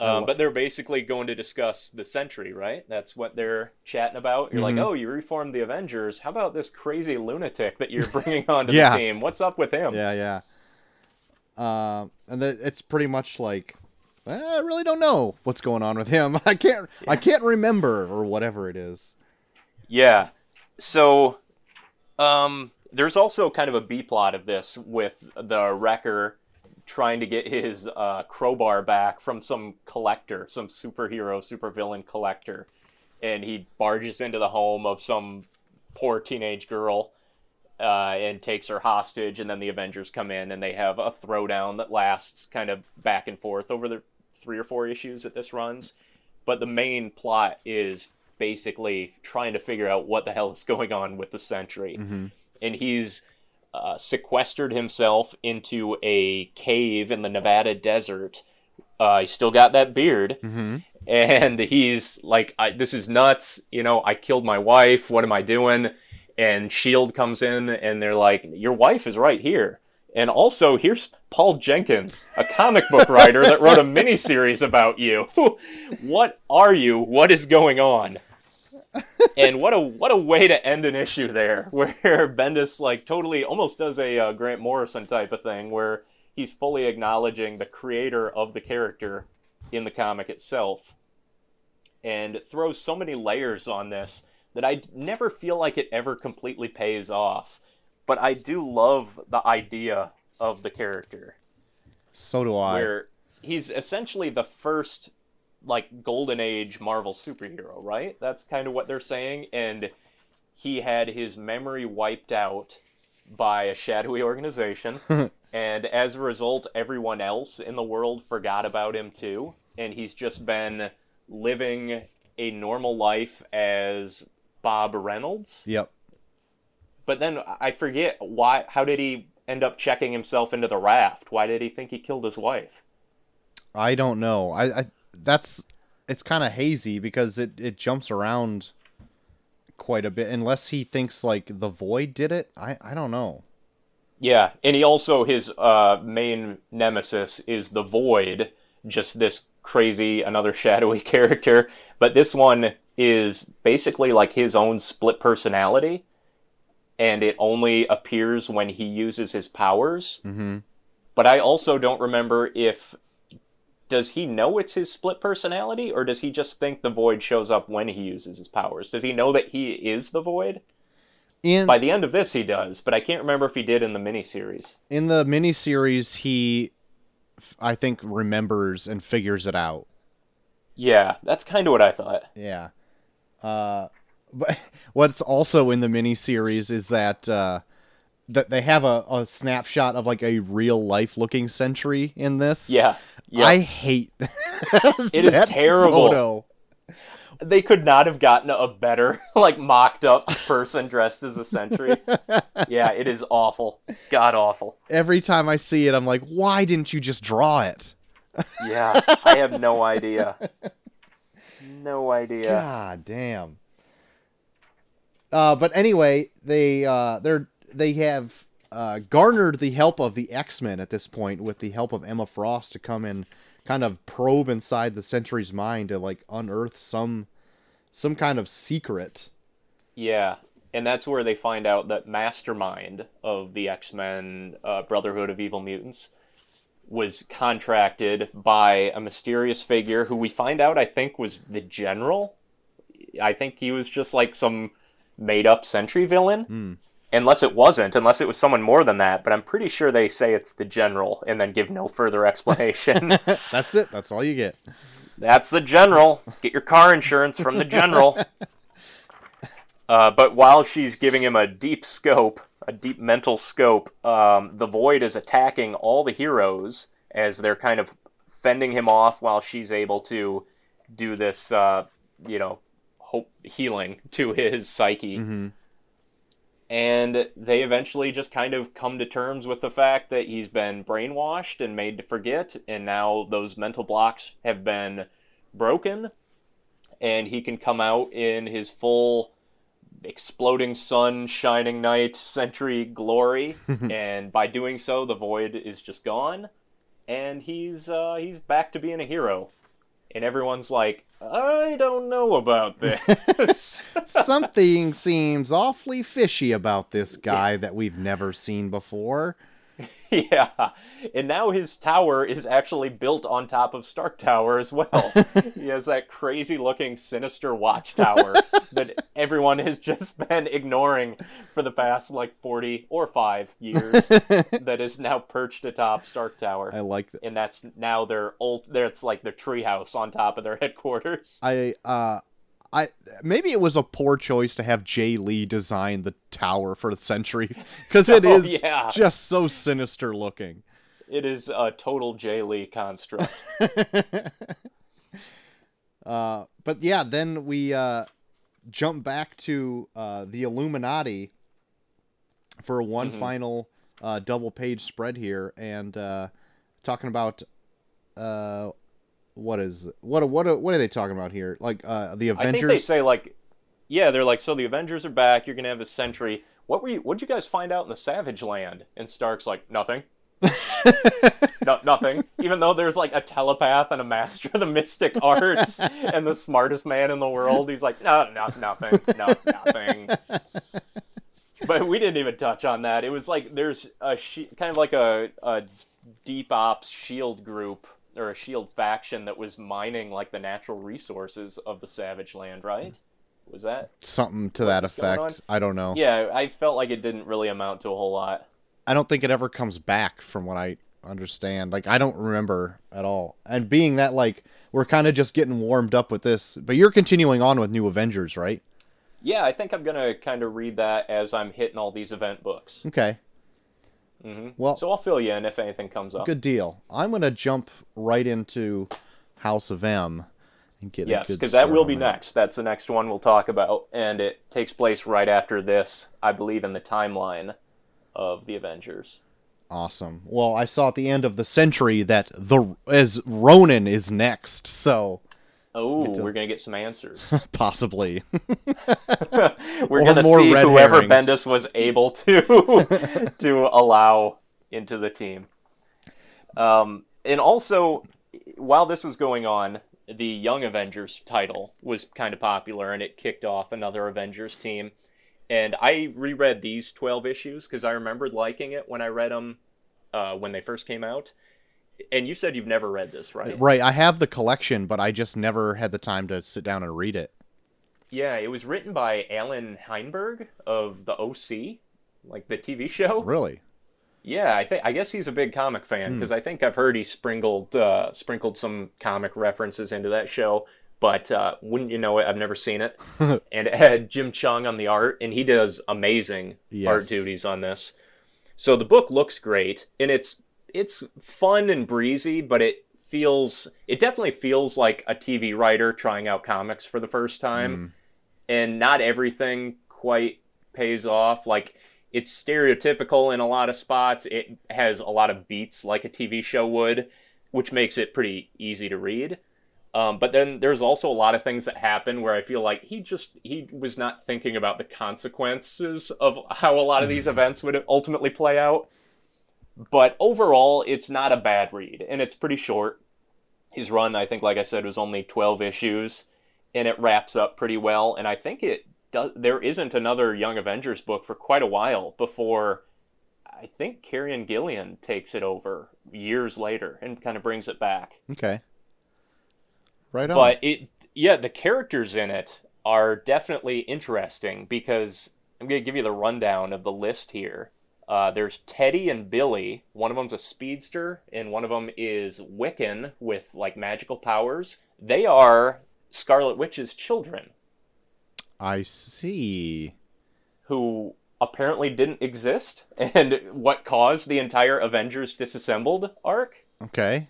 Um, but they're basically going to discuss the Sentry, right? That's what they're chatting about. You're Mhm. like, oh, you reformed the Avengers. How about this crazy lunatic that you're bringing onto Yeah. the team? What's up with him? yeah, yeah. Um, and the, it's pretty much like "Eh, I really don't know what's going on with him. I can't I can't remember or whatever it is. Yeah. So, um, there's also kind of a B plot of this with the Wrecker trying to get his uh, crowbar back from some collector, some superhero, supervillain collector, and he barges into the home of some poor teenage girl. Uh, and takes her hostage, and then the Avengers come in and they have a throwdown that lasts kind of back and forth over the three or four issues that this runs. But the main plot is basically trying to figure out what the hell is going on with the Sentry. And he's uh, sequestered himself into a cave in the Nevada desert. Uh, he's still got that beard. Mm-hmm. And he's like, I, This is nuts. You know, I killed my wife. What am I doing? And S.H.I.E.L.D. comes in and they're like, Your wife is right here. And also, here's Paul Jenkins, a comic book writer that wrote a miniseries about you. what are you? What is going on? And what a what a way to end an issue there, where Bendis like totally almost does a uh, Grant Morrison type of thing, where he's fully acknowledging the creator of the character in the comic itself, and throws so many layers on this that I never feel like it ever completely pays off. But I do love the idea of the character So do I. where he's essentially the first like golden age Marvel superhero, right? That's kind of what they're saying and he had his memory wiped out by a shadowy organization and as a result everyone else in the world forgot about him too and he's just been living a normal life as Bob Reynolds Yep. but then I forget why how did he end up checking himself into the raft why did he think he killed his wife I don't know. I, I that's it's kind of hazy because it it jumps around quite a bit unless he thinks like the void did it. I I don't know. Yeah, and he also his uh, main nemesis is the Void, just this crazy another shadowy character. But this one is basically like his own split personality, and it only appears when he uses his powers. Mhm. But I also don't remember if does he know it's his split personality, or does he just think the Void shows up when he uses his powers? Does he know that he is the Void? In By the end of this, he does, but I can't remember if he did in the miniseries. in the miniseries he i think remembers and figures it out. Yeah, that's kind of what I thought. Yeah. Uh, but what's also in the miniseries is that uh, that they have a, a snapshot of like a real life looking sentry in this. Yeah, yeah. I hate It is terrible. photo. They could not have gotten a better, like, mocked up person dressed as a sentry. yeah, it is awful. God awful. Every time I see it, I'm like, why didn't you just draw it? Yeah, I have no idea. No idea. God damn. Uh, but anyway, they uh, they're they have uh, garnered the help of the X Men at this point, with the help of Emma Frost to come and kind of probe inside the Sentry's mind to like unearth some some kind of secret. Yeah, and that's where they find out that Mastermind of the X Men uh, Brotherhood of Evil Mutants was contracted by a mysterious figure who we find out I think was the General. I think he was just like some made up Sentry villain. Hmm. Unless it wasn't, unless it was someone more than that, but I'm pretty sure they say it's the General and then give no further explanation. That's it. That's all you get. That's the general. Get your car insurance from the general. Uh, but while she's giving him a deep scope, a deep mental scope, um, the void is attacking all the heroes as they're kind of fending him off while she's able to do this, uh, you know, hope healing to his psyche. Mhm. And they eventually just kind of come to terms with the fact that he's been brainwashed and made to forget, and now those mental blocks have been broken, and he can come out in his full exploding sun, shining night, Sentry glory, and by doing so, the void is just gone, and he's uh, he's back to being a hero. And everyone's like, I don't know about this. Something seems awfully fishy about this guy that we've never seen before. yeah. And now his tower is actually built on top of Stark Tower as well. he has that crazy looking sinister watchtower that everyone has just been ignoring for the past like 40 or 5 years that is now perched atop Stark Tower. I like that. And that's now their old it's like their treehouse on top of their headquarters. I uh I maybe it was a poor choice to have Jay Lee design the tower for the Sentry because it Oh, is yeah. just so sinister looking. It is a total Jay Lee construct. Uh, but yeah, then we uh, jump back to uh, the Illuminati for one Mhm. final uh, double page spread here, and uh, talking about uh, what is what what what are they talking about here? Like uh, the I think they Avengers. say like, yeah, they're like, so the Avengers are back. You're gonna have a Sentry. What were you? What'd you guys find out in the Savage Land? And Stark's like, nothing. no, nothing. Even though there's like a telepath and a master of the mystic arts and the smartest man in the world, he's like, no, no, nothing, no, nothing. But we didn't even touch on that. It was like there's a she- kind of like a, a deep ops shield group or a shield faction that was mining like the natural resources of the Savage Land, right? Was that? Something to that effect. I don't know. Yeah, I felt like it didn't really amount to a whole lot. I don't think it ever comes back from what I understand. Like I don't remember at all. And being that like we're kind of just getting warmed up with this, but you're continuing on with New Avengers, right? Yeah, I think I'm gonna kind of read that as I'm hitting all these event books. Okay. Hmm Well- so I'll fill you in if anything comes up. Good deal. I'm going to jump right into House of M and get Yes, because that will be next. That's the next one we'll talk about, and it takes place right after this, I believe, in the timeline of the Avengers. Awesome. Well, I saw at the end of the Sentry that the as Ronin is next, so Oh, to- we're gonna get some answers. possibly. we're Or gonna see whoever herrings. Bendis was able to to allow into the team. Um, and also, while this was going on, the Young Avengers title was kind of popular, and it kicked off another Avengers team. And I reread these twelve issues because I remembered liking it when I read them uh, when they first came out. And you said you've never read this, right? right, I have the collection, but I just never had the time to sit down and read it. Yeah, it was written by Allan Heinberg of the OC, like the TV show. Really? Yeah, I think I guess he's a big comic fan because I think I've heard he sprinkled uh, sprinkled some comic references into that show. But uh, wouldn't you know it? I've never seen it, and it had Jim Cheung on the art, and he does amazing art duties on this. So the book looks great, and it's it's fun and breezy, but it feels it definitely feels like a TV writer trying out comics for the first time, and not everything quite pays off. Like it's stereotypical in a lot of spots. It has a lot of beats like a TV show would, which makes it pretty easy to read. Um, but then there's also a lot of things that happen where I feel like he just he was not thinking about the consequences of how a lot of these events would ultimately play out. But overall, it's not a bad read, and it's pretty short. His run, I think, like I said, was only 12 issues, and it wraps up pretty well. And I think it does. There isn't another Young Avengers book for quite a while before. I think Kieron Gillen takes it over years later and kind of brings it back. Okay. Right on. But it, yeah, the characters in it are definitely interesting because I'm going to give you the rundown of the list here. Uh, there's Teddy and Billy. One of them's a speedster, and one of them is Wiccan with like magical powers. They are Scarlet Witch's children, I see. who apparently didn't exist, and what caused the entire Avengers disassembled arc. Okay.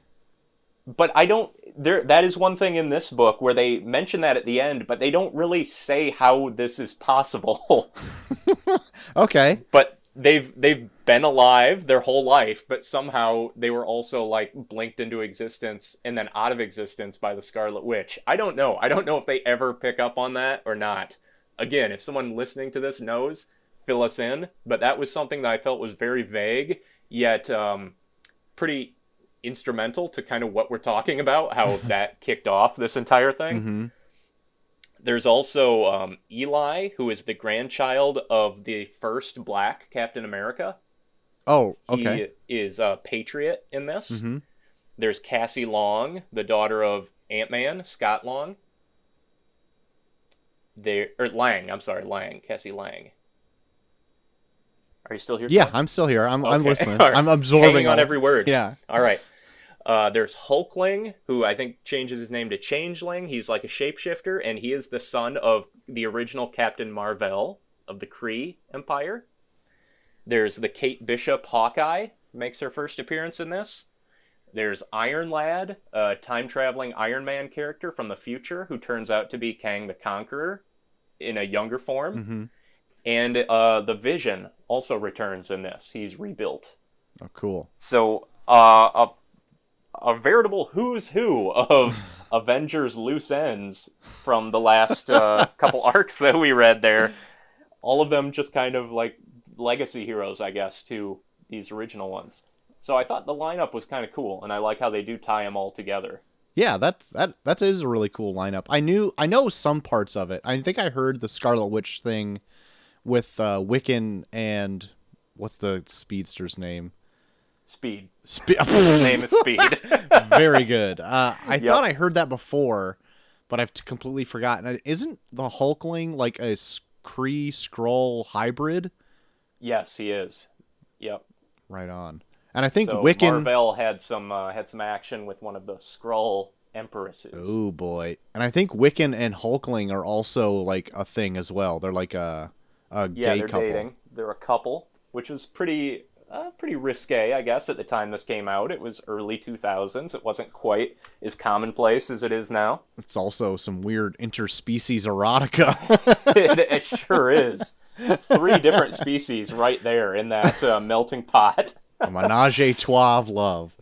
but I don't. there that is one thing in this book where they mention that at the end, but they don't really say how this is possible. Okay. but they've they've been alive their whole life, but somehow they were also like blinked into existence and then out of existence by the Scarlet Witch. I don't know. I don't know if they ever pick up on that or not. Again, if someone listening to this knows, fill us in. But that was something that I felt was very vague, yet um, pretty instrumental to kind of what we're talking about, how that kicked off this entire thing. hmm There's also um, Eli, who is the grandchild of the first black Captain America. Oh, okay. He is a patriot in this. hmm There's Cassie Long, the daughter of Ant Man, Scott Long. There, or Lang. I'm sorry, Lang. Cassie Lang. Are you still here? Yeah? I'm still here. I'm I'm listening. Right. I'm absorbing Hanging on every word. Yeah. All right. Uh, there's Hulkling, who I think changes his name to Changeling. He's like a shapeshifter, and he is the son of the original Captain Marvel of the Kree Empire. There's the Kate Bishop Hawkeye, makes her first appearance in this. There's Iron Lad, a time traveling Iron Man character from the future who turns out to be Kang the Conqueror in a younger form. hmm And uh, the Vision also returns in this. He's rebuilt. Oh, cool. So, uh, a, a veritable who's who of Avengers loose ends from the last uh, couple arcs that we read there. All of them just kind of like legacy heroes, I guess, to these original ones. So I thought the lineup was kind of cool, and I like how they do tie them all together. Yeah, that's that that is a really cool lineup. I knew I know some parts of it. I think I heard the Scarlet Witch thing with uh Wiccan and what's the speedster's name? Speed. Spe- His name is Speed. Very good. Uh, I Yep. thought I heard that before, but I've completely forgotten. Isn't the Hulkling like a Kree Skrull hybrid? yes, he is. Yep. Right on. And I think So Wiccan. Marvel had some uh, had some action with one of the Skrull empresses. Oh boy! And I think Wiccan and Hulkling are also like a thing as well. They're like a a Yeah, gay they're couple. dating. They're a couple, which was pretty uh, pretty risque, I guess, at the time this came out. It was early 2000s. It wasn't quite as commonplace as it is now. It's also some weird interspecies erotica. it, it sure is. Three different species right there in that uh, melting pot. a menage a trois of love.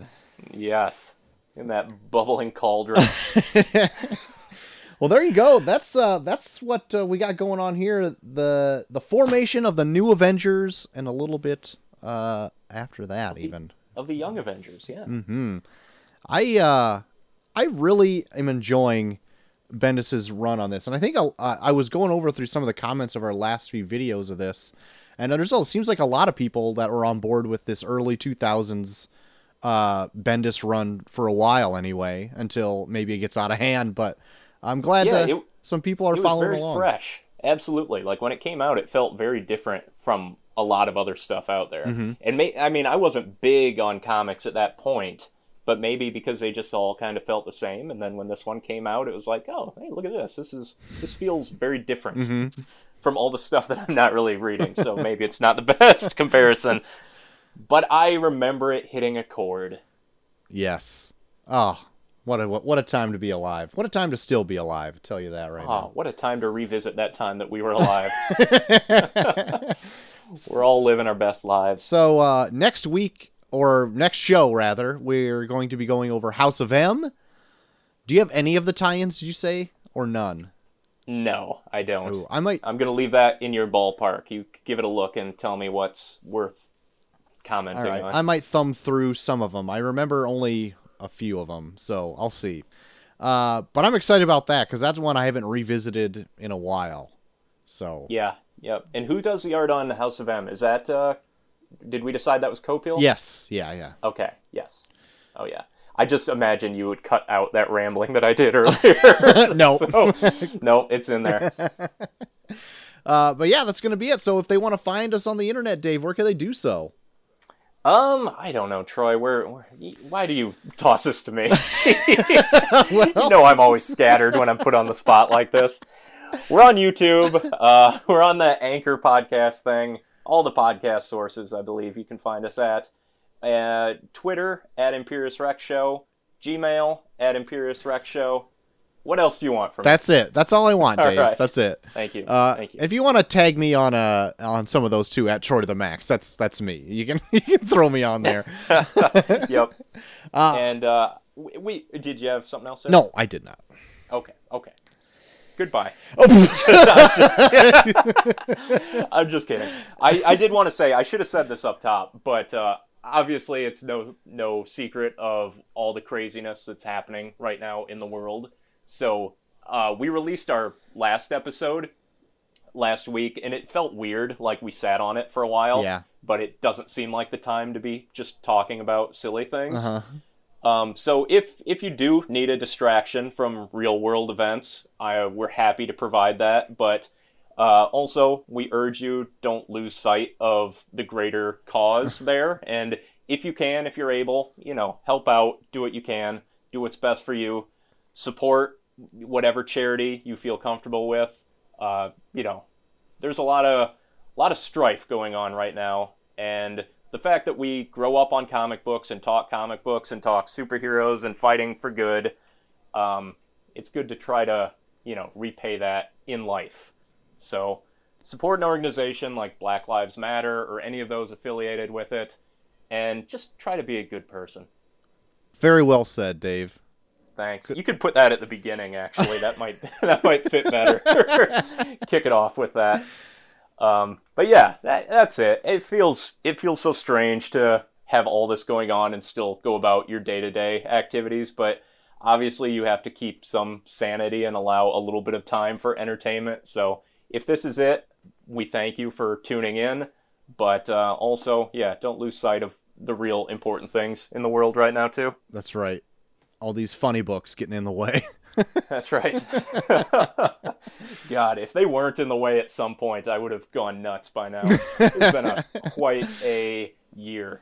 Yes, in that bubbling cauldron. Well, there you go. That's uh, that's what uh, we got going on here. The the formation of the new Avengers, and a little bit uh, after that, even. of the Young Avengers, yeah. Hmm. I uh, I really am enjoying Bendis's run on this, and I think uh, I was going over through some of the comments of our last few videos of this, and there's it seems like a lot of people that were on board with this early 2000s uh, Bendis run for a while anyway, until maybe it gets out of hand. But I'm glad Yeah, uh, it- some people are it was following very along. fresh. Absolutely. Like when it came out, it felt very different from a lot of other stuff out there. Mm-hmm. And may, I mean, I wasn't big on comics at that point, but maybe because they just all kind of felt the same. And then when this one came out, it was like, oh, hey, look at this. This is this feels very different Mm-hmm. from all the stuff that I'm not really reading. So maybe it's not the best comparison. But I remember it hitting a chord. Yes. Oh, what a what a time to be alive. What a time to still be alive. I tell you that right Oh, now. what a time to revisit that time that we were alive. we're all living our best lives. So uh, next week or next show rather, we're going to be going over House of M. Do you have any of the tie-ins? Did you say or none? No, I don't. Ooh, I might. I'm gonna leave that in your ballpark. You give it a look and tell me what's worth commenting All right, on. I might thumb through some of them. I remember only a few of them, so I'll see. Uh, but I'm excited about that because that's one I haven't revisited in a while. So Yeah, yep. And who does the art on House of M? Is that? uh Did we decide that was Coipel? yes, yeah, yeah. Okay. Yes. Oh yeah. I just imagine you would cut out that rambling that I did earlier. No. So, no, it's in there. Uh, but yeah, that's gonna be it. So if they want to find us on the internet, Dave, where can they do so? Um, I don't know, Troy. Where, where why do you toss this to me? you know I'm always scattered when I'm put on the spot like this. We're on YouTube. Uh, we're on the Anchor podcast thing. All the podcast sources, I believe, you can find us at. Uh, Twitter at Imperious Rex Show. Gmail at Imperious Rex Show. What else do you want from That's it. That's all I want, Dave. right. That's it. Thank you. Uh, Thank you. If you want to tag me on uh on some of those too at Troy to the Max, that's that's me. You can you can throw me on there. yep. Uh, And uh, we, we did you have something else? There? no, I did not. Okay. Okay. Goodbye. Oh, I'm just kidding. I, I did want to say I should have said this up top, but uh, obviously it's no no secret of all the craziness that's happening right now in the world. So uh, we released our last episode last week, and it felt weird, like we sat on it for a while. Yeah. But it doesn't seem like the time to be just talking about silly things. uh-huh. Um, so if if you do need a distraction from real world events, I, we're happy to provide that. But uh, also, we urge you don't lose sight of the greater cause there. And if you can, if you're able, you know, help out, do what you can, do what's best for you, support whatever charity you feel comfortable with. Uh, you know, there's a lot of a lot of strife going on right now, and the fact that we grow up on comic books and talk comic books and talk superheroes and fighting for good, um, it's good to try to you know repay that in life. So support an organization like Black Lives Matter or any of those affiliated with it, and just try to be a good person. Very well said, Dave. Thanks. You could put that at the beginning. Actually, that might that might fit better. Kick it off with that. Um, but yeah, that, that's it. It feels it feels so strange to have all this going on and still go about your day to day activities. But obviously, you have to keep some sanity and allow a little bit of time for entertainment. So if this is it, we thank you for tuning in. But uh, also, yeah, don't lose sight of the real important things in the world right now too. That's right. All these funny books getting in the way. That's right. God, if they weren't in the way at some point, I would have gone nuts by now. It's been a quite a year.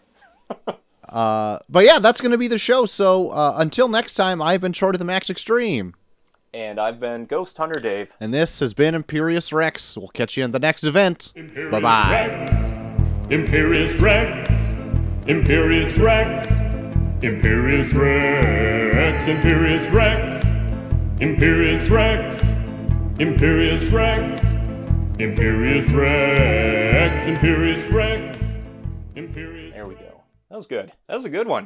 Uh, but yeah, that's going to be the show. So uh, until next time, I've been Troy of the Max Extreme. And I've been Ghost Hunter Dave. And this has been Imperious Rex. We'll catch you in the next event. Imperious Bye bye. Rex. Imperious Rex. Imperious Rex. Imperious Rex. Imperious Rex. Imperious Rex. Imperious Rex. Imperious Rex. Imperious Rex. Imperious There we go. That was good. That was a good one.